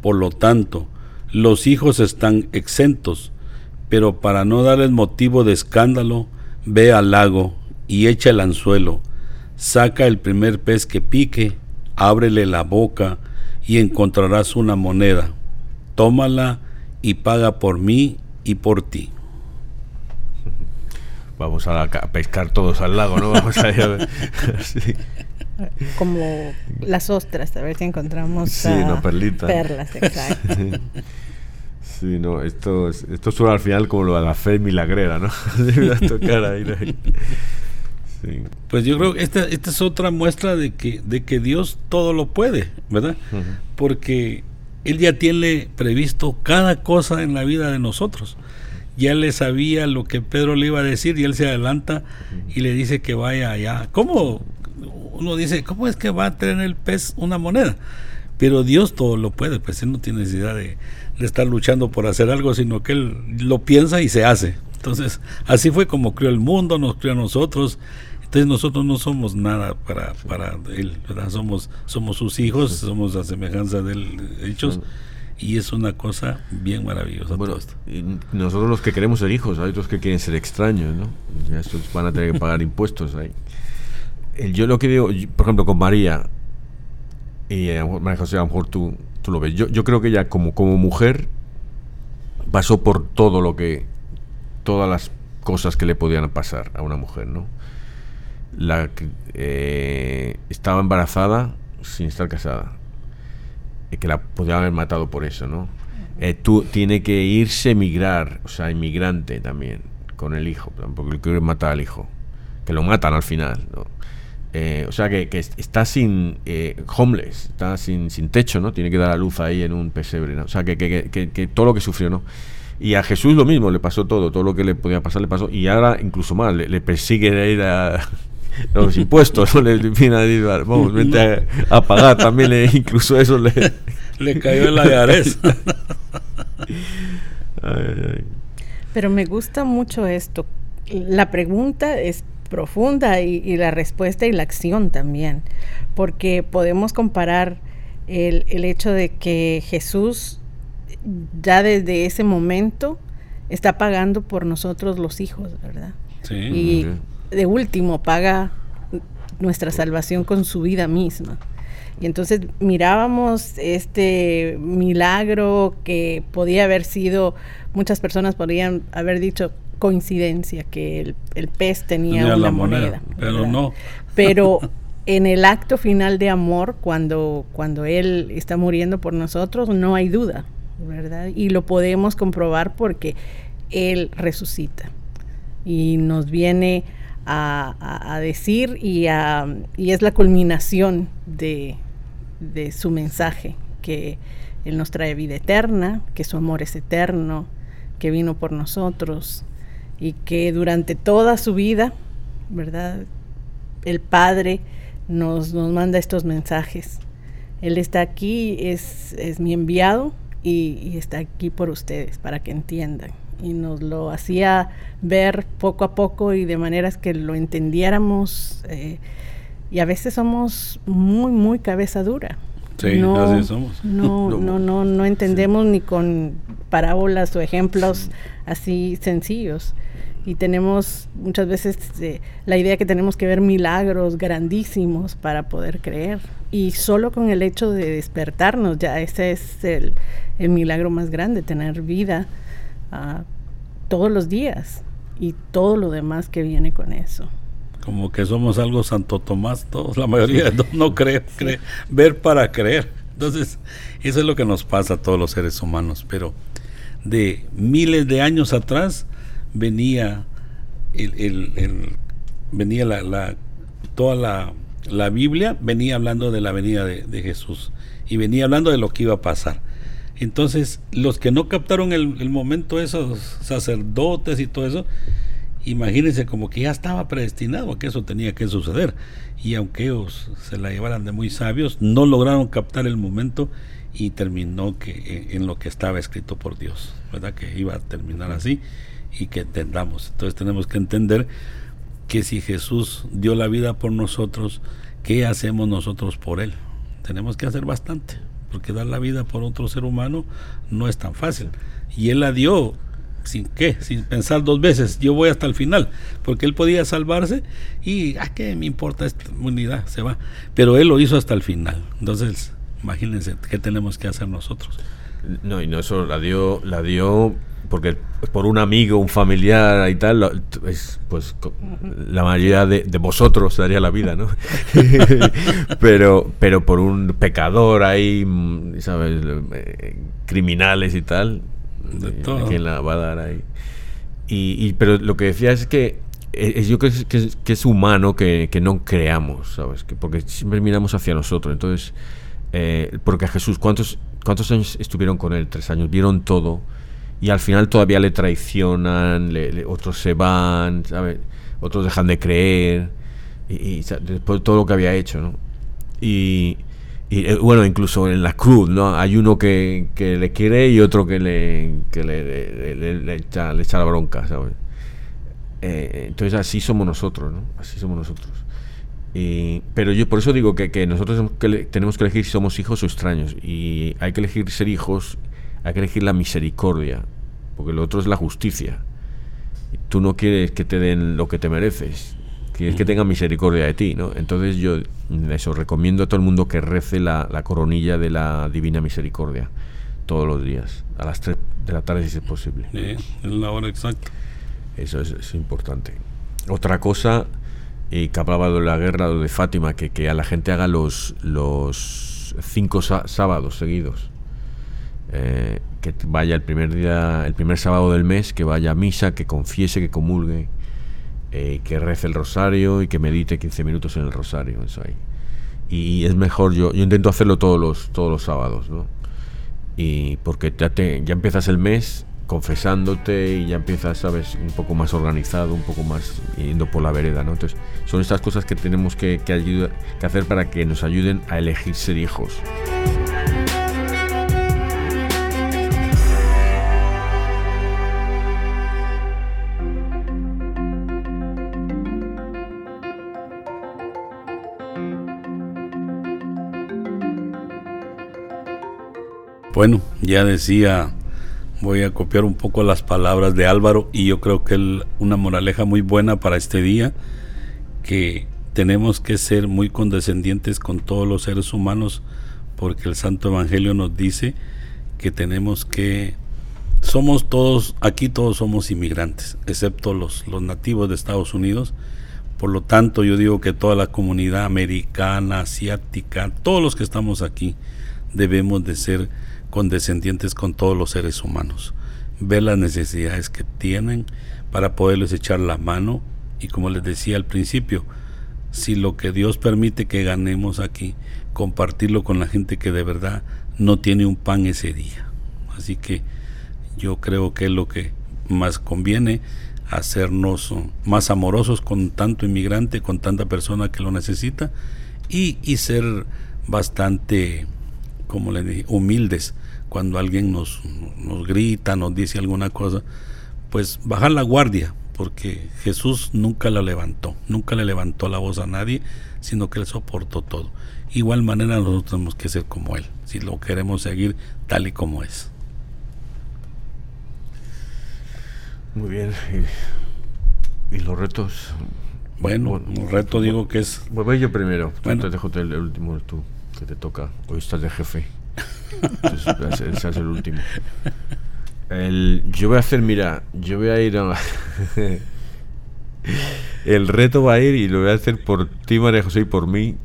por lo tanto, los hijos están exentos, pero para no darles motivo de escándalo, ve al lago y echa el anzuelo, saca el primer pez que pique, ábrele la boca y encontrarás una moneda. Tómala y paga por mí y por ti. Vamos a, pescar todos al lago, ¿no? Vamos a ir Como las ostras, a ver si encontramos sí, una perlita. perlas, exacto. Sí, no, esto, esto suena al final como lo de la fe milagrera, ¿no? tocar ahí, Pues yo creo que esta, esta es otra muestra de que, de que Dios todo lo puede, ¿verdad? Porque Él ya tiene previsto cada cosa en la vida de nosotros. Ya le sabía lo que Pedro le iba a decir y él se adelanta y le dice que vaya allá. ¿Cómo? Uno dice, ¿cómo es que va a tener el pez una moneda? Pero Dios todo lo puede, pues Él no tiene necesidad de, de estar luchando por hacer algo, sino que Él lo piensa y se hace. Entonces, así fue como creó el mundo, nos creó a nosotros. Entonces nosotros no somos nada para, para Él, ¿verdad? Somos, somos sus hijos, somos la semejanza de Él hechos. Y es una cosa bien maravillosa. Bueno, nosotros los que queremos ser hijos, hay otros que quieren ser extraños, ¿no? Ya estos van a tener que pagar impuestos ahí. Yo lo que digo, por ejemplo, con María, y eh, María José, a lo mejor tú, tú lo ves. Yo, yo creo que ella como, como mujer pasó por todo lo que, todas las cosas que le podían pasar a una mujer, ¿no? La eh, estaba embarazada sin estar casada, y que la podían haber matado por eso, ¿no? Eh, tú tiene que irse emigrar, o sea, inmigrante también, con el hijo, porque le quiere matar al hijo, que lo matan al final, ¿no? Eh, o sea que, está sin eh, homeless, está sin, sin techo, ¿no? Tiene que dar a luz ahí en un pesebre, ¿no? O sea que, que, todo lo que sufrió, ¿no? Y a Jesús lo mismo, le pasó todo, todo lo que le podía pasar le pasó. Y ahora incluso más, le, le persiguen a ir a los impuestos, ¿no? Le viene a vamos, vente a, pagar también, incluso eso le... le cayó en la garez. Pero me gusta mucho esto. La pregunta es profunda y, la respuesta y la acción también, porque podemos comparar el, el hecho de que Jesús ya desde ese momento está pagando por nosotros los hijos, ¿verdad? Sí, y de último paga nuestra salvación con su vida misma. Y entonces mirábamos este milagro que podía haber sido, muchas personas podrían haber dicho, coincidencia que el, el pez tenía, una moneda, pero no. Pero en el acto final de amor, cuando, cuando Él está muriendo por nosotros, no hay duda, ¿verdad? Y lo podemos comprobar porque Él resucita y nos viene a, decir y, es la culminación de, su mensaje, que Él nos trae vida eterna, que su amor es eterno, que vino por nosotros, y que durante toda su vida, ¿verdad? El Padre nos, manda estos mensajes. Él está aquí, es mi enviado y, está aquí por ustedes, para que entiendan. Y nos lo hacía ver poco a poco y de maneras que lo entendiéramos. Eh, y a veces somos muy, muy cabeza dura. Sí, no, así somos. No, no, no, no entendemos ni con parábolas o ejemplos así sencillos y tenemos muchas veces eh, la idea que tenemos que ver milagros grandísimos para poder creer. Y solo con el hecho de despertarnos, ya ese es el, milagro más grande, tener vida todos los días y todo lo demás que viene con eso. Como que somos algo Santo Tomás, todos, la mayoría de no creen, ver para creer. Entonces, eso es lo que nos pasa a todos los seres humanos, pero de miles de años atrás, venía el, venía la, toda la, Biblia venía hablando de la venida de, Jesús y venía hablando de lo que iba a pasar. Entonces, los que no captaron el, momento, esos sacerdotes y todo eso, imagínense como que ya estaba predestinado a que eso tenía que suceder. Y aunque ellos se la llevaran de muy sabios, no lograron captar el momento y terminó que en lo que estaba escrito por Dios, ¿verdad? Que iba a terminar así y que entendamos. Entonces tenemos que entender que si Jesús dio la vida por nosotros, ¿qué hacemos nosotros por Él? Tenemos que hacer bastante, porque dar la vida por otro ser humano no es tan fácil. Y Él la dio sin qué, sin pensar dos veces, yo voy hasta el final, porque Él podía salvarse y, ¿a qué me importa esta unidad? Se va. Pero Él lo hizo hasta el final. Entonces, imagínense qué tenemos que hacer nosotros. No, y no eso la dio, la dio porque por un amigo, un familiar y tal, pues la mayoría de, vosotros daría la vida, ¿no? pero, pero por un pecador ahí, ¿sabes? Eh, criminales y tal, de eh, ¿quién la va a dar ahí? Y, pero lo que decía es que es, yo creo que es, que es humano que, que, no creamos, ¿sabes? Que porque siempre miramos hacia nosotros. Entonces, eh, porque a Jesús, ¿cuántos, ¿cuántos años estuvieron con él? Tres años, vieron todo y al final todavía le traicionan, otros se van, otros dejan de creer, y, después de todo lo que había hecho, ¿no? Y, eh, bueno, incluso en la cruz, ¿no? Hay uno que, le quiere y otro que le, que le, echa, la bronca, ¿sabes? Eh, entonces así somos nosotros, ¿no? Así somos nosotros. Y, pero yo por eso digo que, que nosotros tenemos que elegir si somos hijos o extraños. Y hay que elegir ser hijos hay que elegir la misericordia, porque lo otro es la justicia. Tú no quieres que te den lo que te mereces, quieres que tengan misericordia de ti, ¿no? Entonces yo eso recomiendo a todo el mundo que rece la, coronilla de la divina misericordia todos los días, a las 3 de la tarde si es posible. en la hora exacta. Eso es, importante. Otra cosa, y que hablaba de la guerra de Fátima, que, que a la gente haga los, los cinco sábados seguidos eh, que vaya el primer día, el primer sábado del mes, que vaya a misa, que confiese, que comulgue, eh, que rece el rosario y que medite 15 minutos en el rosario, eso ahí. Y es mejor, yo, yo intento hacerlo todos los, todos los sábados, ¿no? Y porque ya, te, ya empiezas el mes confesándote y ya empiezas, sabes, un poco más organizado, un poco más yendo por la vereda, ¿no? Entonces, son estas cosas que tenemos que, que, que hacer para que nos ayuden a elegir ser hijos. Bueno, ya decía, voy a copiar un poco las palabras de Álvaro y yo creo que es una moraleja muy buena para este día, que tenemos que ser muy condescendientes con todos los seres humanos, porque el Santo Evangelio nos dice que tenemos que somos todos, aquí todos somos inmigrantes, excepto los, los nativos de Estados Unidos. Por lo tanto, yo digo que toda la comunidad americana, asiática, todos los que estamos aquí, debemos de ser condescendientes con todos los seres humanos, ver las necesidades que tienen para poderles echar la mano y como les decía al principio, si lo que Dios permite que ganemos aquí, compartirlo con la gente que de verdad no tiene un pan ese día. Así que yo creo que es lo que más conviene hacernos más amorosos con tanto inmigrante, con tanta persona que lo necesita y, y ser bastante, como le dije, humildes cuando alguien nos, nos grita, nos dice alguna cosa, pues bajar la guardia, porque Jesús nunca la levantó, nunca le levantó la voz a nadie, sino que él soportó todo. Igual manera nosotros tenemos que ser como él, si lo queremos seguir tal y como es. Muy bien. ¿Y, los retos? Bueno, un reto digo que es... Voy yo primero. Bueno. Te dejo el, último tú, que te toca. Hoy estás de jefe. Entonces, ese es el último. El, yo voy a hacer, mira, yo voy a ir a... el reto va a ir, y lo voy a hacer por ti, María José, y por mí,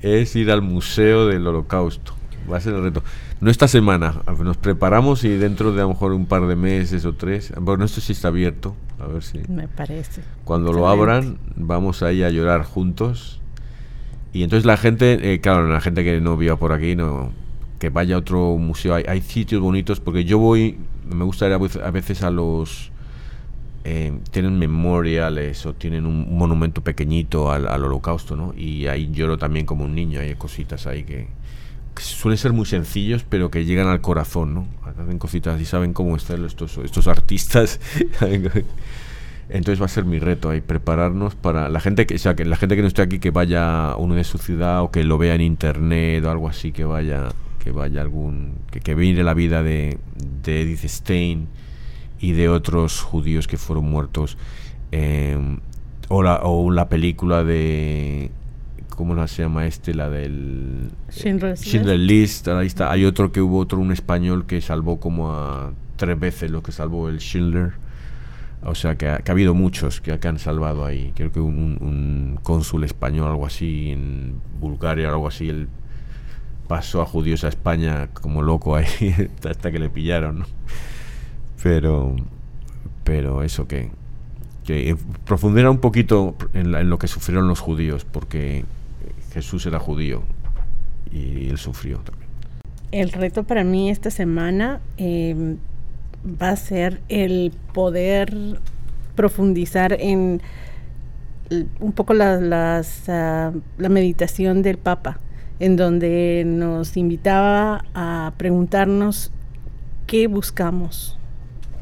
es ir al Museo del Holocausto. Va a ser el reto. No esta semana, nos preparamos y dentro de a lo mejor un par de meses o tres, bueno, esto sí está abierto, a ver si... Me parece. Cuando lo abran, vamos ahí a llorar juntos. Y entonces la gente, eh, claro, la gente que no viva por aquí, no que vaya a otro museo. Hay, hay sitios bonitos porque yo voy, me gusta ir a veces a los... Eh, tienen memoriales o tienen un monumento pequeñito al, al, holocausto, ¿no? Y ahí lloro también como un niño, hay cositas ahí que, suelen ser muy sencillos, pero que llegan al corazón, ¿no? Hacen cositas y saben cómo están estos, estos artistas. Entonces va a ser mi reto ahí, prepararnos para la gente que, o sea, que la gente que no esté aquí que vaya a uno de su ciudad o que lo vea en internet o algo así, que vaya, que vaya algún, que, que mire la vida de, de Edith Stein y de otros judíos que fueron muertos. Eh, o, la, o la película de ¿cómo se llama este? La del Schindler's List. Ahí está. Hay otro que hubo otro, un español que salvó como a tres veces lo que salvó el Schindler. O sea que ha, habido muchos que, han salvado ahí. Creo que un, un, cónsul español, algo así, en Bulgaria, algo así, él pasó a judíos a España como loco ahí hasta que le pillaron. Pero, pero eso que, que profundizar un poquito en, lo que sufrieron los judíos, porque Jesús era judío y él sufrió también. El reto para mí esta semana eh, va a ser el poder profundizar en un poco la, las, uh, la meditación del Papa, en donde nos invitaba a preguntarnos qué buscamos,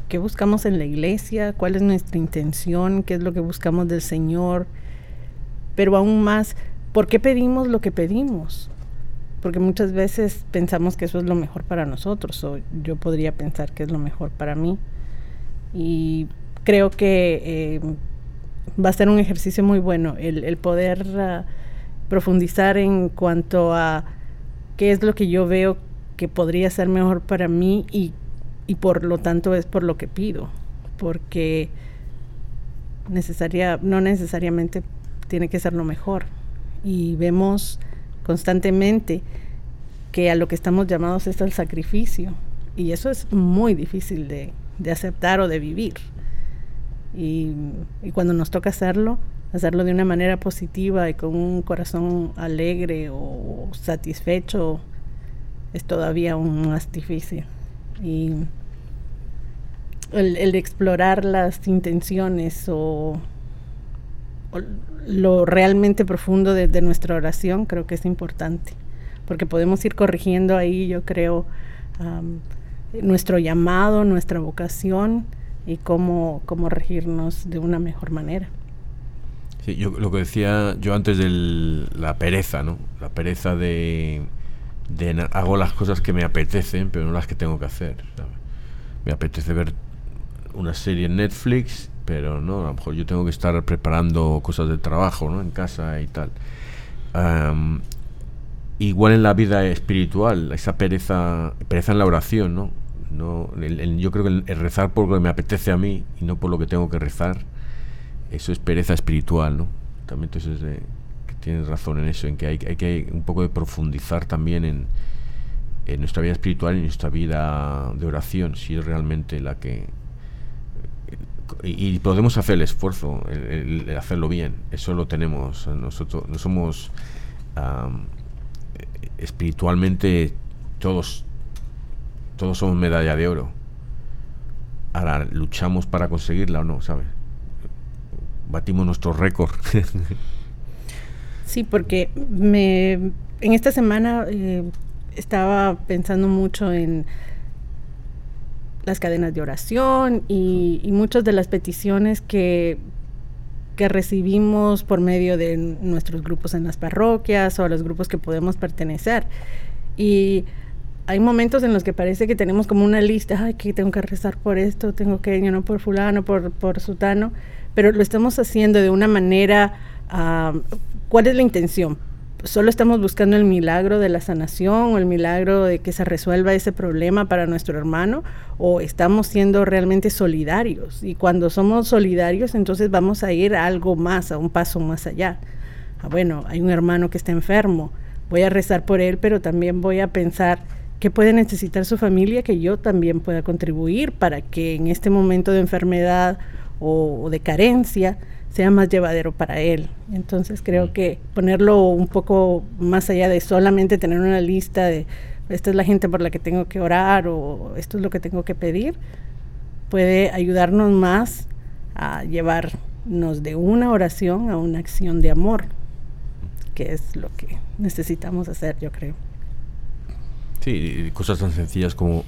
qué buscamos en la iglesia, cuál es nuestra intención, qué es lo que buscamos del Señor, pero aún más, ¿por qué pedimos lo que pedimos? Porque muchas veces pensamos que eso es lo mejor para nosotros, o yo podría pensar que es lo mejor para mí. Y creo que eh, va a ser un ejercicio muy bueno el, poder uh, profundizar en cuanto a qué es lo que yo veo que podría ser mejor para mí y, y por lo tanto es por lo que pido, porque necesaria, no necesariamente tiene que ser lo mejor y vemos constantemente que a lo que estamos llamados es el sacrificio y eso es muy difícil de, de aceptar o de vivir. Y, y, cuando nos toca hacerlo, hacerlo de una manera positiva y con un corazón alegre o satisfecho es todavía aún más difícil. Y el, explorar las intenciones o lo realmente profundo de, nuestra oración creo que es importante, porque podemos ir corrigiendo ahí, yo creo, nuestro llamado, nuestra vocación y cómo, cómo regirnos de una mejor manera. Sí, yo lo que decía yo antes de la pereza, ¿no? La pereza de, hago las cosas que me apetecen, pero no las que tengo que hacer. Me apetece ver una serie en Netflix pero no, a lo mejor yo tengo que estar preparando cosas de trabajo, ¿no? En casa y tal. Um, igual en la vida espiritual, esa pereza, pereza en la oración, ¿no? yo creo que el, el, rezar por lo que me apetece a mí y no por lo que tengo que rezar, eso es pereza espiritual, ¿no? También entonces tienes razón en eso, en que hay, que un poco de profundizar también en, nuestra vida espiritual y nuestra vida de oración, si es realmente la que y, podemos hacer el esfuerzo, el, hacerlo bien. Eso lo tenemos. Nosotros no somos espiritualmente todos, todos somos medalla de oro. Ahora luchamos para conseguirla o no, ¿sabes? Batimos nuestro récord. Sí, porque me, en esta semana eh, estaba pensando mucho en las cadenas de oración y, y muchas de las peticiones que, que recibimos por medio de nuestros grupos en las parroquias o a los grupos que podemos pertenecer. Y hay momentos en los que parece que tenemos como una lista, ay, que tengo que rezar por esto, tengo que, yo no por fulano, por, por sutano, pero lo estamos haciendo de una manera, uh, ¿cuál es la intención? solo estamos buscando el milagro de la sanación o el milagro de que se resuelva ese problema para nuestro hermano o estamos siendo realmente solidarios. Y cuando somos solidarios, entonces vamos a ir a algo más, a un paso más allá. Ah, bueno, hay un hermano que está enfermo, voy a rezar por él, pero también voy a pensar qué puede necesitar su familia que yo también pueda contribuir para que en este momento de enfermedad o, o de carencia, sea más llevadero para él. Entonces creo que ponerlo un poco más allá de solamente tener una lista de esta es la gente por la que tengo que orar o esto es lo que tengo que pedir, puede ayudarnos más a llevarnos de una oración a una acción de amor, que es lo que necesitamos hacer, yo creo. Sí, cosas tan sencillas como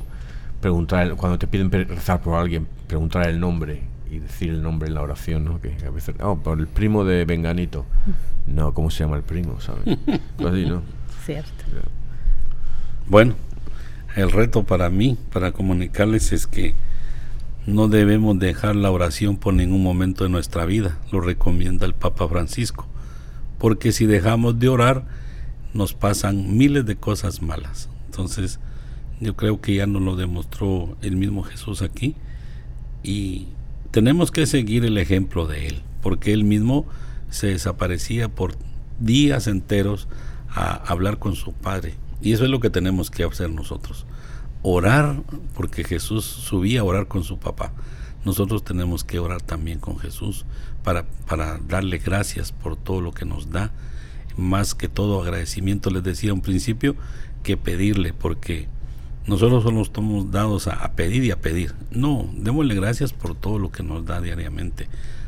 preguntar, cuando te piden rezar por alguien, preguntar el nombre y decir el nombre en la oración, ¿no? Que a veces, oh, por el primo de Benganito. No, ¿cómo se llama el primo, sabes? Así, ¿no? Cierto. Bueno, el reto para mí, para comunicarles, es que no debemos dejar la oración por ningún momento de nuestra vida, lo recomienda el Papa Francisco, porque si dejamos de orar, nos pasan miles de cosas malas. Entonces, yo creo que ya nos lo demostró el mismo Jesús aquí y tenemos que seguir el ejemplo de él, porque él mismo se desaparecía por días enteros a hablar con su Padre. Y eso es lo que tenemos que hacer nosotros. Orar, porque Jesús subía a orar con su papá. Nosotros tenemos que orar también con Jesús para, para darle gracias por todo lo que nos da. Más que todo agradecimiento, les decía un principio, que pedirle, porque nosotros solo estamos dados a, pedir y a pedir. No, démosle gracias por todo lo que nos da diariamente.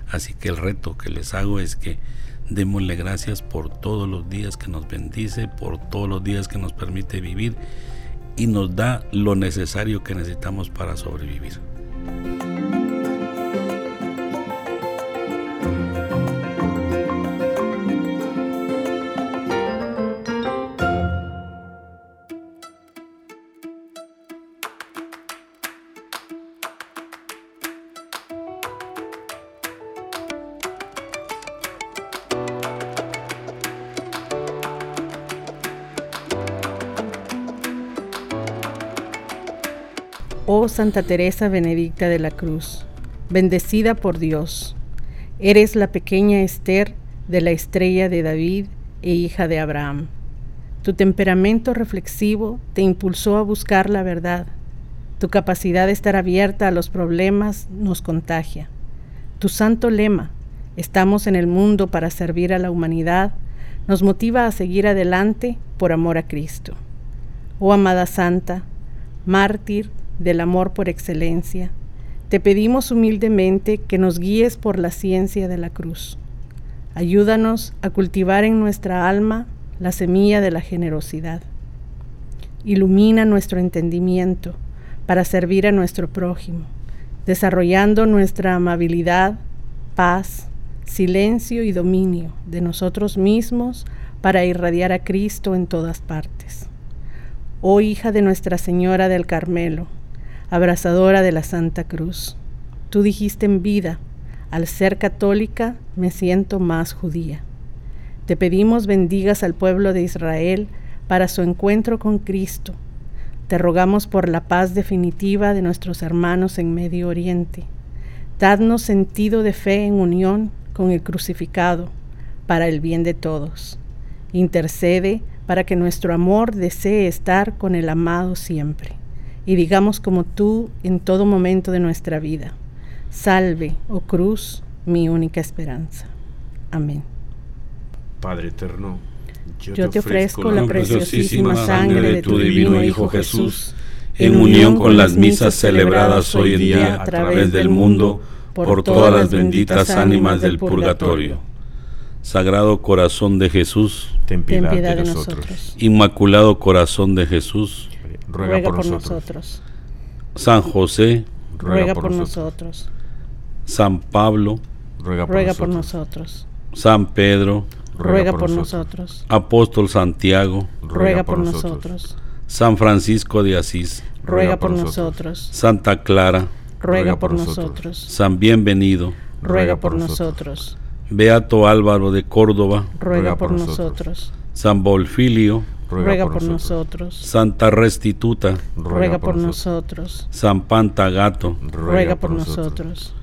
Así que el reto que les hago es que démosle gracias por todos los días que nos bendice, por todos los días que nos permite vivir y nos da lo necesario que necesitamos para sobrevivir. Oh Santa Teresa Benedicta de la Cruz, bendecida por Dios, eres la pequeña Esther de la estrella de David e hija de Abraham. Tu temperamento reflexivo te impulsó a buscar la verdad. Tu capacidad de estar abierta a los problemas nos contagia. Tu santo lema, estamos en el mundo para servir a la humanidad, nos motiva a seguir adelante por amor a Cristo. Oh amada Santa, mártir, del amor por excelencia, te pedimos humildemente que nos guíes por la ciencia de la cruz. Ayúdanos a cultivar en nuestra alma la semilla de la generosidad. Ilumina nuestro entendimiento para servir a nuestro prójimo, desarrollando nuestra amabilidad, paz, silencio y dominio de nosotros mismos para irradiar a Cristo en todas partes. Oh hija de Nuestra Señora del Carmelo, abrazadora de la Santa Cruz. Tú dijiste en vida, al ser católica me siento más judía. Te pedimos bendigas al pueblo de Israel para su encuentro con Cristo. Te rogamos por la paz definitiva de nuestros hermanos en Medio Oriente. Dadnos sentido de fe en unión con el crucificado para el bien de todos. Intercede para que nuestro amor desee estar con el amado siempre y digamos como tú en todo momento de nuestra vida. Salve, oh cruz, mi única esperanza. Amén. Padre eterno, yo, te ofrezco la preciosísima sangre de tu divino Hijo Jesús, en unión con las misas celebradas hoy en día a través del mundo por todas las benditas ánimas del purgatorio. Sagrado Corazón de Jesús, ten piedad, de nosotros. Inmaculado Corazón de Jesús, Ruega, por, nosotros. San José, Ruega por nosotros. San Pablo, Ruega por Ruega por nosotros. nosotros. San Pedro, Ruega por nosotros. Apóstol Santiago, Ruega por nosotros. San Francisco de Asís, Ruega por nosotros. Santa Clara, Ruega por nosotros. San Bienvenido, Ruega por nosotros. Beato Álvaro de Córdoba, Ruega por nosotros. San Bolfilio, Ruega por nosotros. Santa Restituta, Ruega por nosotros. San Pantagato, Ruega por nosotros.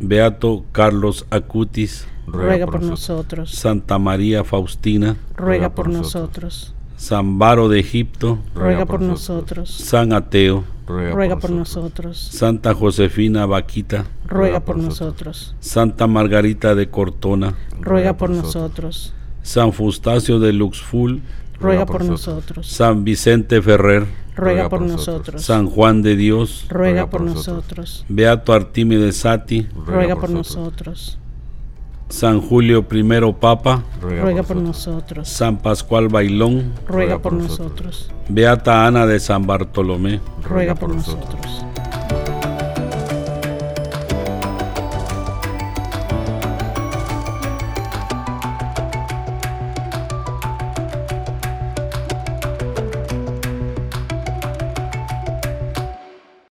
Beato Carlos Acutis, Ruega por nosotros. Santa María Faustina, Ruega por nosotros. San Varo de Egipto, Ruega por nosotros. San Ateo, Ruega por nosotros. Santa Josefina Vaquita, Ruega por nosotros. Santa Margarita de Cortona, Ruega por nosotros. San Fustacio de Luxful, Ruega por nosotros. San Vicente Ferrer, Ruega por nosotros. San Juan de Dios, Ruega por nosotros. Beato Artímedes Sati, Ruega por nosotros. San Julio I Papa, Ruega por nosotros. San Pascual Bailón, Ruega por nosotros. Beata Ana de San Bartolomé, Ruega por nosotros.